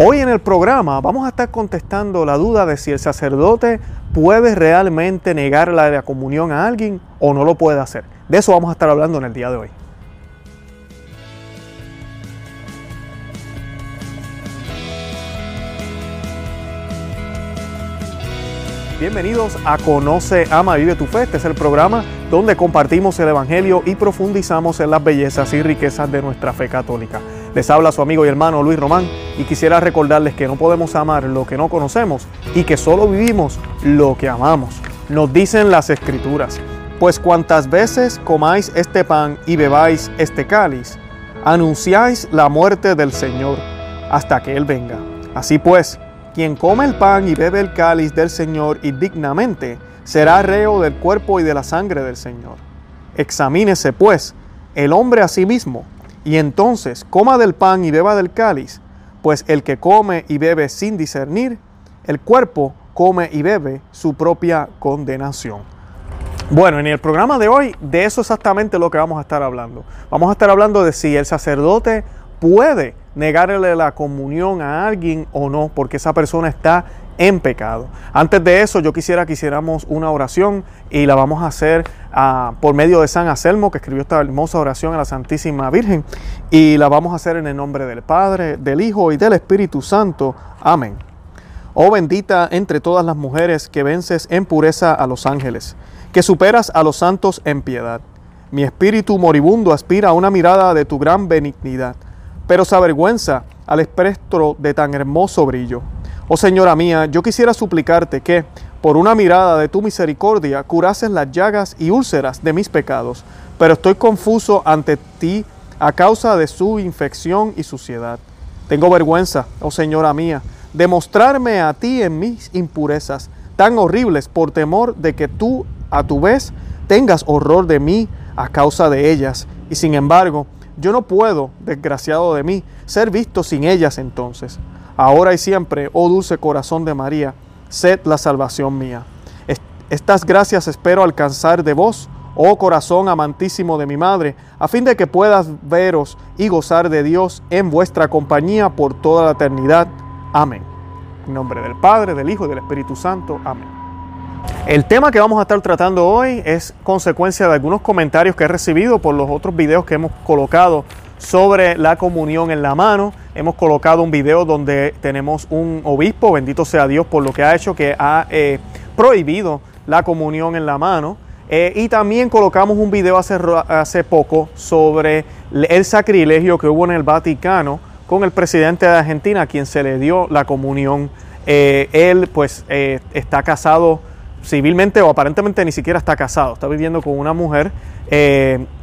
Hoy en el programa vamos a estar contestando la duda de si el sacerdote puede realmente negar la comunión a alguien o no lo puede hacer. De eso vamos a estar hablando en el día de hoy. Bienvenidos a Conoce, Ama, Vive tu Fe. Este es el programa donde compartimos el Evangelio y profundizamos en las bellezas y riquezas de nuestra fe católica. Les habla su amigo y hermano Luis Román y quisiera recordarles que no podemos amar lo que no conocemos y que solo vivimos lo que amamos. Nos dicen las escrituras, pues cuantas veces comáis este pan y bebáis este cáliz, anunciáis la muerte del Señor hasta que Él venga. Así pues, quien come el pan y bebe el cáliz del Señor indignamente, será reo del cuerpo y de la sangre del Señor. Examínese, pues, el hombre a sí mismo, y entonces coma del pan y beba del cáliz, pues el que come y bebe sin discernir, el cuerpo come y bebe su propia condenación. Bueno, en el programa de hoy, de eso exactamente lo que vamos a estar hablando. Vamos a estar hablando de si el sacerdote puede negarle la comunión a alguien o no, porque esa persona está en pecado. Antes de eso, yo quisiera que hiciéramos una oración y la vamos a hacer ah, por medio de San Anselmo, que escribió esta hermosa oración a la Santísima Virgen, y la vamos a hacer en el nombre del Padre, del Hijo y del Espíritu Santo. Amén. Oh bendita entre todas las mujeres que vences en pureza a los ángeles, que superas a los santos en piedad. Mi espíritu moribundo aspira a una mirada de tu gran benignidad pero se avergüenza al espectro de tan hermoso brillo. Oh Señora mía, yo quisiera suplicarte que, por una mirada de tu misericordia, curases las llagas y úlceras de mis pecados, pero estoy confuso ante ti a causa de su infección y suciedad. Tengo vergüenza, oh Señora mía, de mostrarme a ti en mis impurezas tan horribles por temor de que tú, a tu vez, tengas horror de mí a causa de ellas. Y sin embargo, yo no puedo, desgraciado de mí, ser visto sin ellas entonces. Ahora y siempre, oh dulce corazón de María, sed la salvación mía. Estas gracias espero alcanzar de vos, oh corazón amantísimo de mi madre, a fin de que puedas veros y gozar de Dios en vuestra compañía por toda la eternidad. Amén. En nombre del Padre, del Hijo y del Espíritu Santo. Amén. El tema que vamos a estar tratando hoy es consecuencia de algunos comentarios que he recibido por los otros videos que hemos colocado sobre la comunión en la mano. Hemos colocado un video donde tenemos un obispo, bendito sea Dios por lo que ha hecho, que ha eh, prohibido la comunión en la mano. Eh, y también colocamos un video hace, hace poco sobre el sacrilegio que hubo en el Vaticano con el presidente de Argentina, a quien se le dio la comunión. Eh, él pues está casado civilmente o aparentemente ni siquiera está casado, está viviendo con una mujer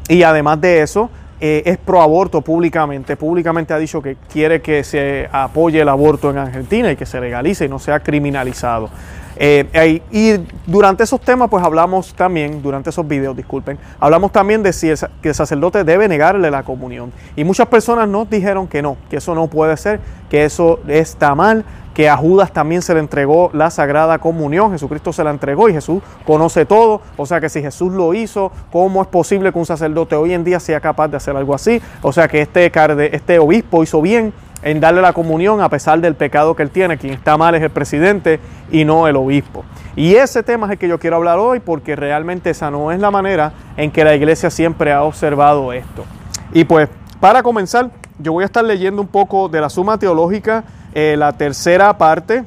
y además de eso eh, es pro aborto públicamente, públicamente ha dicho que quiere que se apoye el aborto en Argentina y que se legalice y no sea criminalizado. Eh, y durante esos temas, pues hablamos también, durante esos videos, disculpen, hablamos también de si que el sacerdote debe negarle la comunión. Y muchas personas nos dijeron que no, que eso no puede ser, que eso está mal, que a Judas también se le entregó la sagrada comunión, Jesucristo se la entregó y Jesús conoce todo, o sea que si Jesús lo hizo, ¿cómo es posible que un sacerdote hoy en día sea capaz de hacer algo así? O sea que este, este obispo hizo bien en darle la comunión a pesar del pecado que él tiene, quien está mal es el presidente y no el obispo. Y ese tema es el que yo quiero hablar hoy porque realmente esa no es la manera en que la iglesia siempre ha observado esto. Y pues para comenzar, yo voy a estar leyendo un poco de la suma teológica eh, la tercera parte,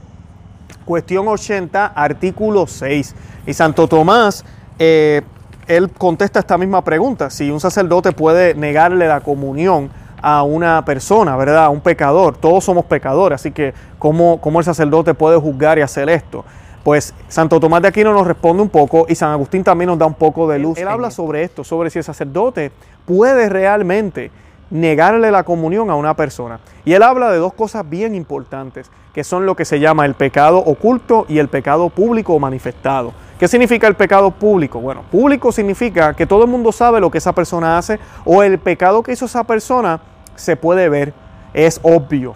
cuestión 80, artículo 6. Y Santo Tomás, eh, él contesta esta misma pregunta, si un sacerdote puede negarle la comunión a una persona, ¿verdad? A un pecador. Todos somos pecadores, así que ¿cómo, cómo el sacerdote puede juzgar y hacer esto? Pues Santo Tomás de Aquino nos responde un poco y San Agustín también nos da un poco de luz. Él, él habla sobre esto, sobre si el sacerdote puede realmente negarle la comunión a una persona. Y él habla de dos cosas bien importantes, que son lo que se llama el pecado oculto y el pecado público o manifestado. ¿Qué significa el pecado público? Bueno, público significa que todo el mundo sabe lo que esa persona hace o el pecado que hizo esa persona se puede ver, es obvio.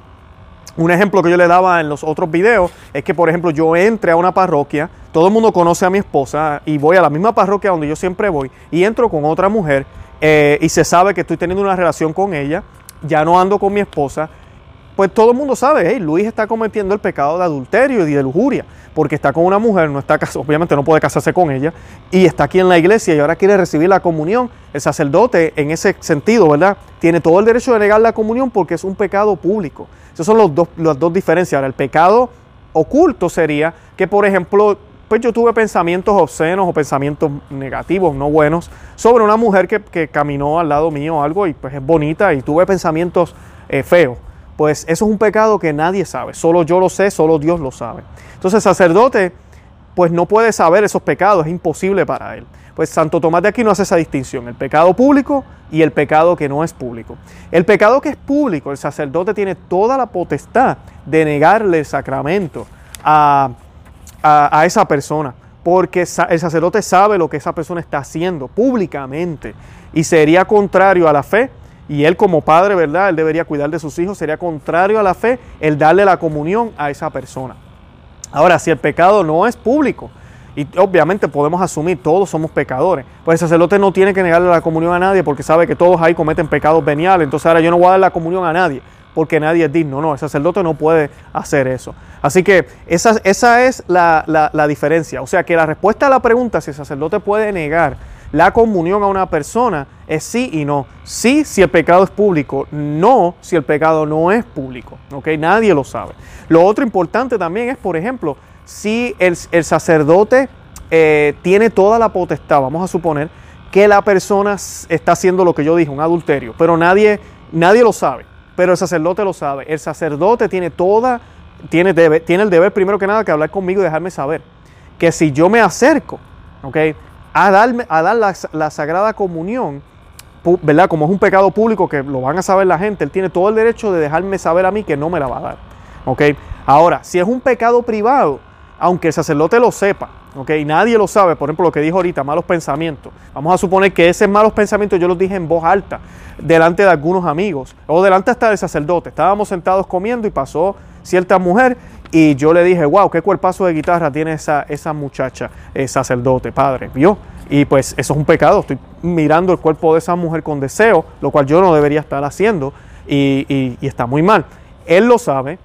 Un ejemplo que yo le daba en los otros videos es que, por ejemplo, yo entre a una parroquia, todo el mundo conoce a mi esposa y voy a la misma parroquia donde yo siempre voy y entro con otra mujer eh, y se sabe que estoy teniendo una relación con ella, ya no ando con mi esposa pues todo el mundo sabe, Luis está cometiendo el pecado de adulterio y de lujuria, porque está con una mujer, no está obviamente no puede casarse con ella, y está aquí en la iglesia y ahora quiere recibir la comunión. El sacerdote, en ese sentido, ¿verdad? Tiene todo el derecho de negar la comunión porque es un pecado público. Esas son los dos, las dos diferencias. Ahora, el pecado oculto sería que, por ejemplo, pues yo tuve pensamientos obscenos o pensamientos negativos, no buenos, sobre una mujer que, caminó al lado mío o algo y pues es bonita y tuve pensamientos eh, feos. Pues eso es un pecado que nadie sabe, solo yo lo sé, solo Dios lo sabe. Entonces el sacerdote pues no puede saber esos pecados, es imposible para él. Pues Santo Tomás de aquí no hace esa distinción, el pecado público y el pecado que no es público. El pecado que es público, el sacerdote tiene toda la potestad de negarle el sacramento a, a, esa persona, porque el sacerdote sabe lo que esa persona está haciendo públicamente y sería contrario a la fe. Y él como padre, ¿verdad? Él debería cuidar de sus hijos. Sería contrario a la fe el darle la comunión a esa persona. Ahora, si el pecado no es público, y obviamente podemos asumir, todos somos pecadores. Pues el sacerdote no tiene que negarle la comunión a nadie porque sabe que todos ahí cometen pecados veniales. Entonces ahora yo no voy a dar la comunión a nadie porque nadie es digno. No, el sacerdote no puede hacer eso. Así que esa, esa es la, la, diferencia. O sea que la respuesta a la pregunta si el sacerdote puede negar la comunión a una persona es sí y no. Sí si el pecado es público, no si el pecado no es público. ¿okay? Nadie lo sabe. Lo otro importante también es, por ejemplo, si el, sacerdote eh, tiene toda la potestad, vamos a suponer, que la persona está haciendo lo que yo dije, un adulterio, pero nadie, nadie lo sabe pero el sacerdote lo sabe. El sacerdote tiene toda, tiene, el deber primero que nada que hablar conmigo y dejarme saber que si yo me acerco, ¿ok? A, darme, a dar la, sagrada comunión, ¿verdad? Como es un pecado público que lo van a saber la gente, él tiene todo el derecho de dejarme saber a mí que no me la va a dar, ¿ok? Ahora, si es un pecado privado, aunque el sacerdote lo sepa, ¿ok? Nadie lo sabe, por ejemplo, lo que dijo ahorita, malos pensamientos. Vamos a suponer que esos malos pensamientos yo los dije en voz alta, delante de algunos amigos, o delante hasta del sacerdote. Estábamos sentados comiendo y pasó cierta mujer y yo le dije, wow, qué cuerpazo de guitarra tiene esa, esa muchacha, el sacerdote, padre, ¿vio? Y pues eso es un pecado, estoy mirando el cuerpo de esa mujer con deseo, lo cual yo no debería estar haciendo y está muy mal. Él lo sabe,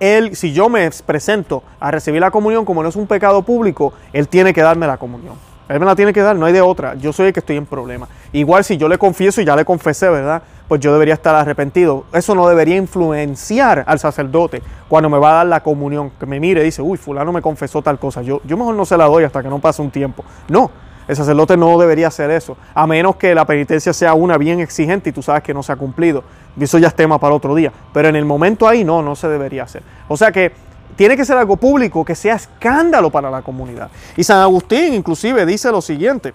él, si yo me presento a recibir la comunión, como no es un pecado público, él tiene que darme la comunión. Él me la tiene que dar, no hay de otra. Yo soy el que estoy en problema. Igual si yo le confieso y ya le confesé, ¿verdad? Pues yo debería estar arrepentido. Eso no debería influenciar al sacerdote cuando me va a dar la comunión. Que me mire y dice, uy, fulano me confesó tal cosa. Yo, yo mejor no se la doy hasta que no pase un tiempo. No, el sacerdote no debería hacer eso, a menos que la penitencia sea una bien exigente y tú sabes que no se ha cumplido. Y eso ya es tema para otro día. Pero en el momento ahí no, no se debería hacer. O sea que tiene que ser algo público que sea escándalo para la comunidad. Y San Agustín inclusive dice lo siguiente.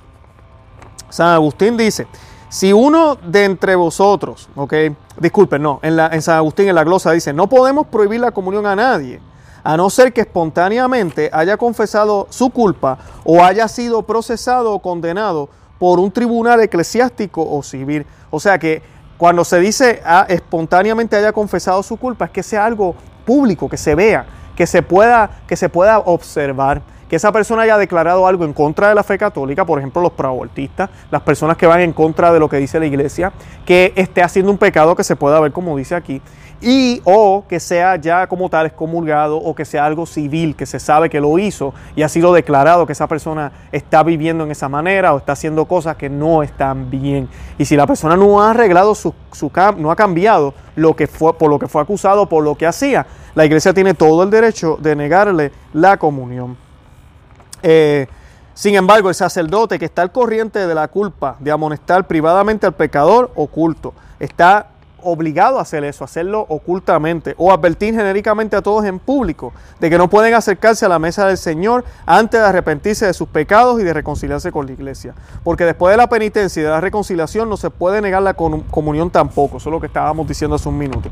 San Agustín dice, si uno de entre vosotros, ok, disculpen, no, en, la, en San Agustín en la glosa dice, no podemos prohibir la comunión a nadie a no ser que espontáneamente haya confesado su culpa o haya sido procesado o condenado por un tribunal eclesiástico o civil. O sea que cuando se dice ah, espontáneamente haya confesado su culpa, es que sea algo público, que se vea, que se pueda, que se pueda observar que esa persona haya declarado algo en contra de la fe católica, por ejemplo los proabortistas, las personas que van en contra de lo que dice la iglesia, que esté haciendo un pecado que se pueda ver como dice aquí, y o que sea ya como tal excomulgado o que sea algo civil, que se sabe que lo hizo y ha sido declarado que esa persona está viviendo en esa manera o está haciendo cosas que no están bien. Y si la persona no ha arreglado su, su no ha cambiado lo que fue, por lo que fue acusado, por lo que hacía, la iglesia tiene todo el derecho de negarle la comunión. Eh, sin embargo, el sacerdote que está al corriente de la culpa de amonestar privadamente al pecador oculto, está obligado a hacer eso, hacerlo ocultamente o advertir genéricamente a todos en público de que no pueden acercarse a la mesa del Señor antes de arrepentirse de sus pecados y de reconciliarse con la iglesia. Porque después de la penitencia y de la reconciliación no se puede negar la comunión tampoco, eso es lo que estábamos diciendo hace un minuto.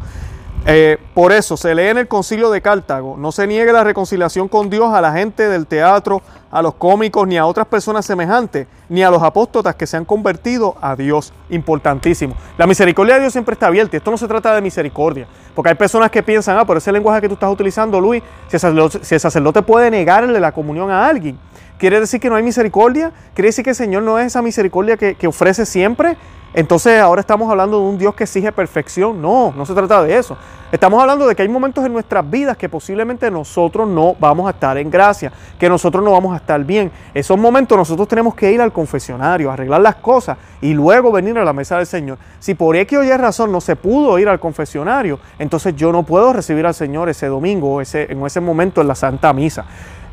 Eh, por eso se lee en el concilio de Cartago, no se niegue la reconciliación con Dios a la gente del teatro, a los cómicos ni a otras personas semejantes, ni a los apóstotas que se han convertido a Dios. Importantísimo. La misericordia de Dios siempre está abierta. Esto no se trata de misericordia. Porque hay personas que piensan, ah, por ese lenguaje que tú estás utilizando, Luis, si el sacerdote, si el sacerdote puede negarle la comunión a alguien, ¿quiere decir que no hay misericordia? ¿Quiere decir que el Señor no es esa misericordia que, que ofrece siempre? Entonces ahora estamos hablando de un Dios que exige perfección. No, no se trata de eso. Estamos hablando de que hay momentos en nuestras vidas que posiblemente nosotros no vamos a estar en gracia, que nosotros no vamos a estar bien. Esos momentos nosotros tenemos que ir al confesionario, arreglar las cosas y luego venir a la mesa del Señor. Si por X o Y razón no se pudo ir al confesionario, entonces yo no puedo recibir al Señor ese domingo, ese, en ese momento en la Santa Misa.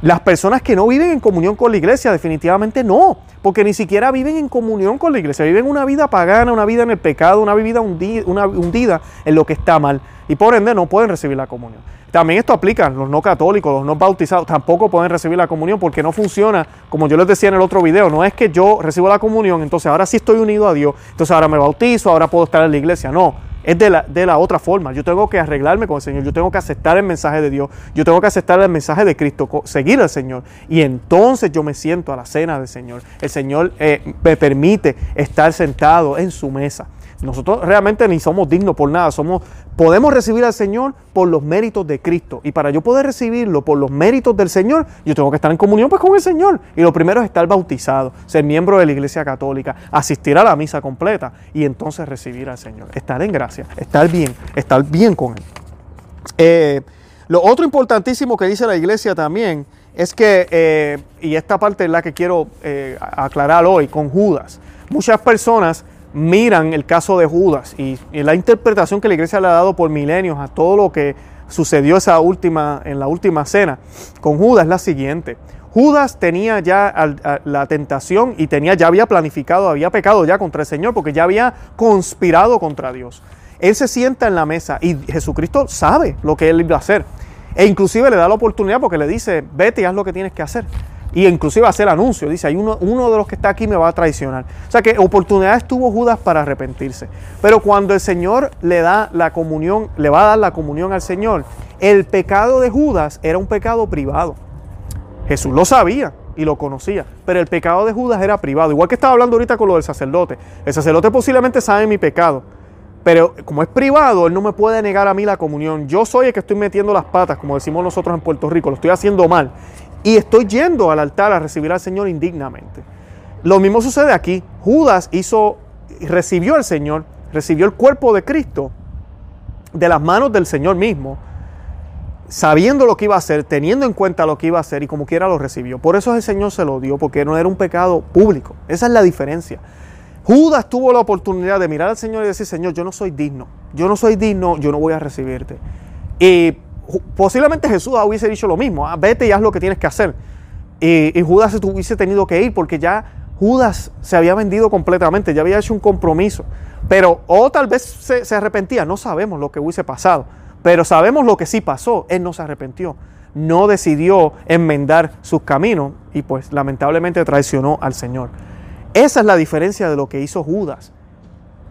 Las personas que no viven en comunión con la iglesia, definitivamente no, porque ni siquiera viven en comunión con la iglesia, viven una vida pagana, una vida en el pecado, una vida hundida, en lo que está mal, y por ende no pueden recibir la comunión. También esto aplica los no católicos, los no bautizados, tampoco pueden recibir la comunión porque no funciona, como yo les decía en el otro video, no es que yo recibo la comunión, entonces ahora sí estoy unido a Dios, entonces ahora me bautizo, ahora puedo estar en la iglesia, no es de la, de la otra forma. Yo tengo que arreglarme con el Señor, yo tengo que aceptar el mensaje de Dios, yo tengo que aceptar el mensaje de Cristo, seguir al Señor. Y entonces yo me siento a la cena del Señor. El Señor eh, me permite estar sentado en su mesa. Nosotros realmente ni somos dignos por nada, somos podemos recibir al Señor por los méritos de Cristo. Y para yo poder recibirlo por los méritos del Señor, yo tengo que estar en comunión pues, con el Señor. Y lo primero es estar bautizado, ser miembro de la Iglesia Católica, asistir a la misa completa y entonces recibir al Señor. Estar en gracia, estar bien, estar bien con Él. Eh, lo otro importantísimo que dice la Iglesia también es que, eh, y esta parte es la que quiero eh, aclarar hoy con Judas, muchas personas miran el caso de Judas y, la interpretación que la iglesia le ha dado por milenios a todo lo que sucedió esa última, en la última cena con Judas es la siguiente. Judas tenía ya la tentación y tenía, ya había planificado, había pecado ya contra el Señor porque ya había conspirado contra Dios. Él se sienta en la mesa y Jesucristo sabe lo que él iba a hacer. E inclusive le da la oportunidad porque le dice, vete y haz lo que tienes que hacer y inclusive hacer anuncio. Dice, hay uno, uno de los que está aquí me va a traicionar. O sea que oportunidades tuvo Judas para arrepentirse. Pero cuando el Señor le da la comunión, le va a dar la comunión al Señor, el pecado de Judas era un pecado privado. Jesús lo sabía y lo conocía, pero el pecado de Judas era privado. Igual que estaba hablando ahorita con lo del sacerdote. El sacerdote posiblemente sabe mi pecado, pero como es privado, él no me puede negar a mí la comunión. Yo soy el que estoy metiendo las patas, como decimos nosotros en Puerto Rico, lo estoy haciendo mal y estoy yendo al altar a recibir al Señor indignamente. Lo mismo sucede aquí. Judas hizo, recibió al Señor, recibió el cuerpo de Cristo de las manos del Señor mismo, sabiendo lo que iba a hacer, teniendo en cuenta lo que iba a hacer y como quiera lo recibió. Por eso el Señor se lo dio, porque no era un pecado público. Esa es la diferencia. Judas tuvo la oportunidad de mirar al Señor y decir, Señor, yo no soy digno, yo no soy digno, yo no voy a recibirte. Y posiblemente Jesús hubiese dicho lo mismo, ah, vete y haz lo que tienes que hacer. Y, Judas se hubiese tenido que ir porque ya Judas se había vendido completamente, ya había hecho un compromiso. Pero, o tal vez se, se, arrepentía, no sabemos lo que hubiese pasado, pero sabemos lo que sí pasó, él no se arrepintió, no decidió enmendar sus caminos y pues lamentablemente traicionó al Señor. Esa es la diferencia de lo que hizo Judas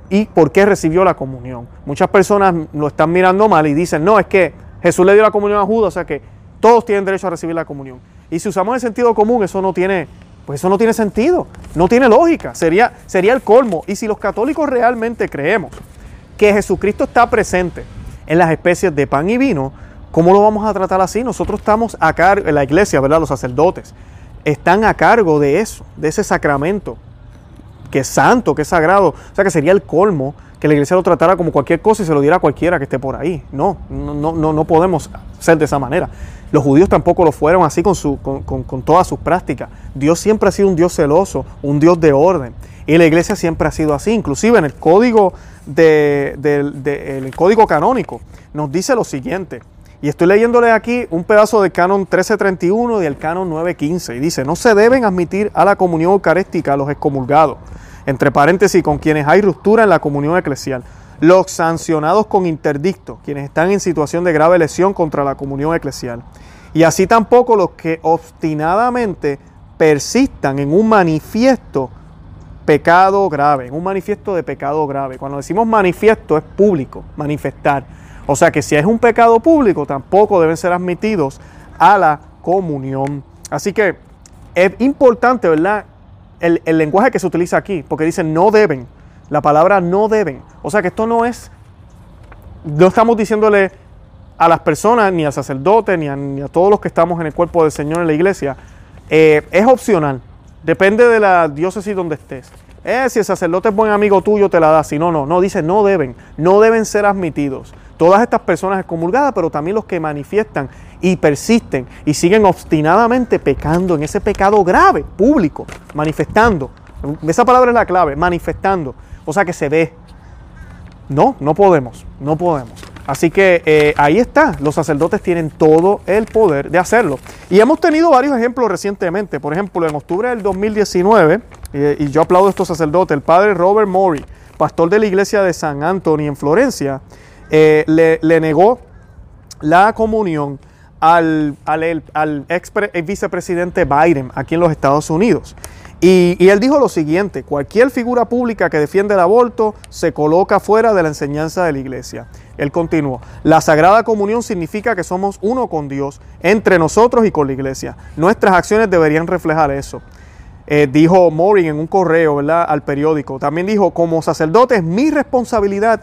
y por qué recibió la comunión. Muchas personas lo están mirando mal y dicen, no, es que Jesús le dio la comunión a Judas, o sea que todos tienen derecho a recibir la comunión. Y si usamos el sentido común, eso no tiene, pues eso no tiene sentido, no tiene lógica, sería, sería el colmo. Y si los católicos realmente creemos que Jesucristo está presente en las especies de pan y vino, ¿cómo lo vamos a tratar así? Nosotros estamos a cargo, la iglesia, ¿verdad? Los sacerdotes están a cargo de eso, de ese sacramento, que es santo, que es sagrado. O sea que sería el colmo que la iglesia lo tratara como cualquier cosa y se lo diera a cualquiera que esté por ahí. No, no, no, no podemos ser de esa manera. Los judíos tampoco lo fueron así con, su, con, todas sus prácticas. Dios siempre ha sido un Dios celoso, un Dios de orden. Y la iglesia siempre ha sido así. Inclusive en el código, de, el código canónico nos dice lo siguiente. Y estoy leyéndole aquí un pedazo del canon 1331 y del canon 915. Y dice, no se deben admitir a la comunión eucarística a los excomulgados entre paréntesis, con quienes hay ruptura en la comunión eclesial, los sancionados con interdicto, quienes están en situación de grave lesión contra la comunión eclesial, y así tampoco los que obstinadamente persistan en un manifiesto pecado grave, en un manifiesto de pecado grave. Cuando decimos manifiesto es público, manifestar. O sea que si es un pecado público, tampoco deben ser admitidos a la comunión. Así que es importante, ¿verdad? El, el lenguaje que se utiliza aquí, porque dice no deben, la palabra no deben. O sea que esto no es, no estamos diciéndole a las personas, ni al sacerdote, ni a, ni a todos los que estamos en el cuerpo del Señor en la iglesia, eh, es opcional. Depende de la diócesis donde estés. Eh, si el sacerdote es buen amigo tuyo, te la da. Si no, no. No, dice no deben. No deben ser admitidos. Todas estas personas excomulgadas, pero también los que manifiestan y persisten y siguen obstinadamente pecando en ese pecado grave, público, manifestando. Esa palabra es la clave, manifestando. O sea que se ve. No, no podemos, no podemos. Así que eh, ahí está, los sacerdotes tienen todo el poder de hacerlo. Y hemos tenido varios ejemplos recientemente. Por ejemplo, en octubre del 2019, eh, y yo aplaudo a estos sacerdotes, el padre Robert Mori, pastor de la iglesia de San Antonio en Florencia, eh, le, negó la comunión al, al ex vicepresidente Biden aquí en los Estados Unidos. Y, él dijo lo siguiente, cualquier figura pública que defiende el aborto se coloca fuera de la enseñanza de la iglesia. Él continuó, la Sagrada Comunión significa que somos uno con Dios, entre nosotros y con la iglesia. Nuestras acciones deberían reflejar eso. Eh, dijo Morin en un correo al periódico. También dijo, como sacerdote es mi responsabilidad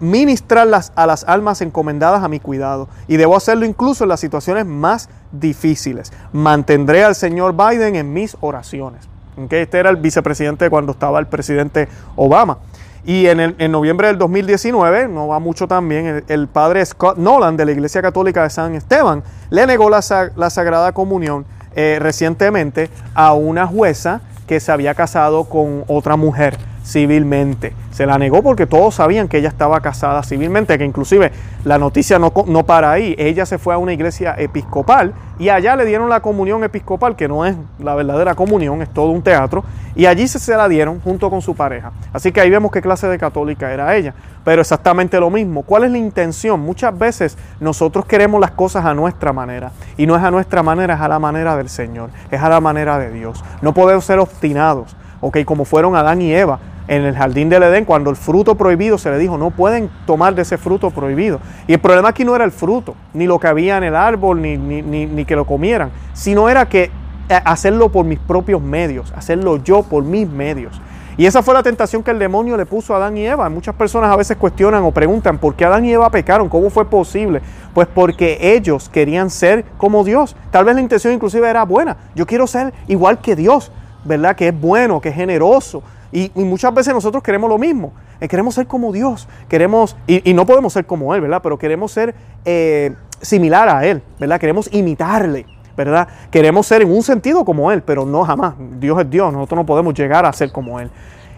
ministrarlas a las almas encomendadas a mi cuidado y debo hacerlo incluso en las situaciones más difíciles. Mantendré al señor Biden en mis oraciones. Este era el vicepresidente cuando estaba el presidente Obama. Y en, el, noviembre del 2019, no va mucho también, el, padre Scott Nolan de la Iglesia Católica de San Esteban le negó la, la Sagrada Comunión eh, recientemente a una jueza que se había casado con otra mujer civilmente. Se la negó porque todos sabían que ella estaba casada civilmente, que inclusive la noticia no, no para ahí. Ella se fue a una iglesia episcopal y allá le dieron la comunión episcopal, que no es la verdadera comunión, es todo un teatro, y allí se, se la dieron junto con su pareja. Así que ahí vemos qué clase de católica era ella. Pero exactamente lo mismo. ¿Cuál es la intención? Muchas veces nosotros queremos las cosas a nuestra manera. Y no es a nuestra manera, es a la manera del Señor. Es a la manera de Dios. No podemos ser obstinados. ¿ok? Como fueron Adán y Eva en el jardín del Edén, cuando el fruto prohibido se le dijo, no pueden tomar de ese fruto prohibido. Y el problema aquí no era el fruto, ni lo que había en el árbol, ni, ni, ni, que lo comieran, sino era que eh, hacerlo por mis propios medios, hacerlo yo por mis medios. Y esa fue la tentación que el demonio le puso a Adán y Eva. Muchas personas a veces cuestionan o preguntan por qué Adán y Eva pecaron, cómo fue posible. Pues porque ellos querían ser como Dios. Tal vez la intención inclusive era buena. Yo quiero ser igual que Dios, ¿verdad? Que es bueno, que es generoso, y, muchas veces nosotros queremos lo mismo. Eh, queremos ser como Dios. Queremos, y, no podemos ser como Él, ¿verdad? Pero queremos ser eh, similar a Él, ¿verdad? Queremos imitarle, ¿verdad? Queremos ser en un sentido como Él, pero no jamás. Dios es Dios, nosotros no podemos llegar a ser como Él.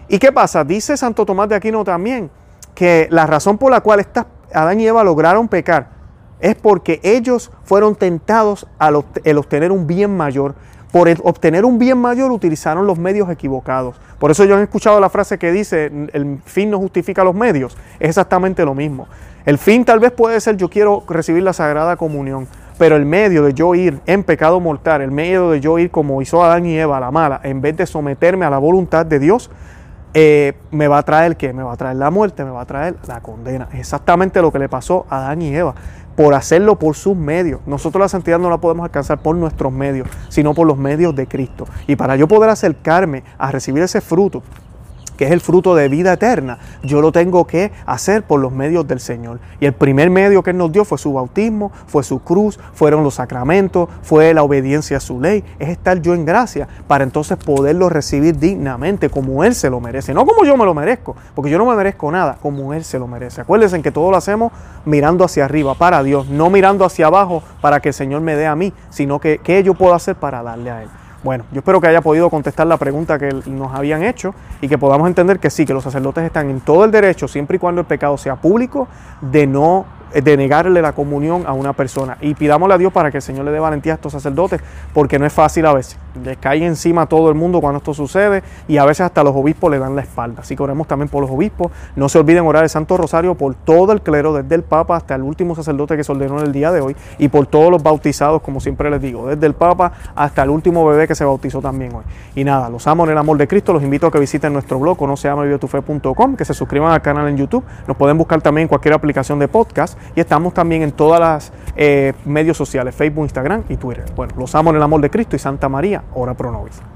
¿Y qué pasa? Dice Santo Tomás de Aquino también que la razón por la cual Adán y Eva lograron pecar es porque ellos fueron tentados al obtener un bien mayor por obtener un bien mayor utilizaron los medios equivocados. Por eso yo he escuchado la frase que dice, el fin no justifica los medios. Es exactamente lo mismo. El fin tal vez puede ser yo quiero recibir la Sagrada Comunión, pero el medio de yo ir en pecado mortal, el medio de yo ir como hizo Adán y Eva la mala, en vez de someterme a la voluntad de Dios, eh, me va a traer qué? Me va a traer la muerte, me va a traer la condena. Es exactamente lo que le pasó a Adán y Eva por hacerlo por sus medios. Nosotros la santidad no la podemos alcanzar por nuestros medios, sino por los medios de Cristo. Y para yo poder acercarme a recibir ese fruto, que es el fruto de vida eterna, yo lo tengo que hacer por los medios del Señor. Y el primer medio que Él nos dio fue su bautismo, fue su cruz, fueron los sacramentos, fue la obediencia a su ley, es estar yo en gracia para entonces poderlo recibir dignamente como Él se lo merece, no como yo me lo merezco, porque yo no me merezco nada, como Él se lo merece. Acuérdense que todo lo hacemos mirando hacia arriba, para Dios, no mirando hacia abajo para que el Señor me dé a mí, sino que qué yo puedo hacer para darle a Él. Bueno, yo espero que haya podido contestar la pregunta que nos habían hecho y que podamos entender que sí, que los sacerdotes están en todo el derecho, siempre y cuando el pecado sea público, de no de negarle la comunión a una persona. Y pidámosle a Dios para que el Señor le dé valentía a estos sacerdotes, porque no es fácil a veces. Les cae encima a todo el mundo cuando esto sucede y a veces hasta los obispos le dan la espalda. Así que oremos también por los obispos. No se olviden orar el Santo Rosario por todo el clero, desde el Papa hasta el último sacerdote que se ordenó en el día de hoy y por todos los bautizados, como siempre les digo, desde el Papa hasta el último bebé que se bautizó también hoy. Y nada, los amo en el amor de Cristo. Los invito a que visiten nuestro blog, no se llama que se suscriban al canal en YouTube. Nos pueden buscar también en cualquier aplicación de podcast y estamos también en todas las eh, medios sociales, Facebook, Instagram y Twitter. Bueno, los amo en el amor de Cristo y Santa María, ora pro.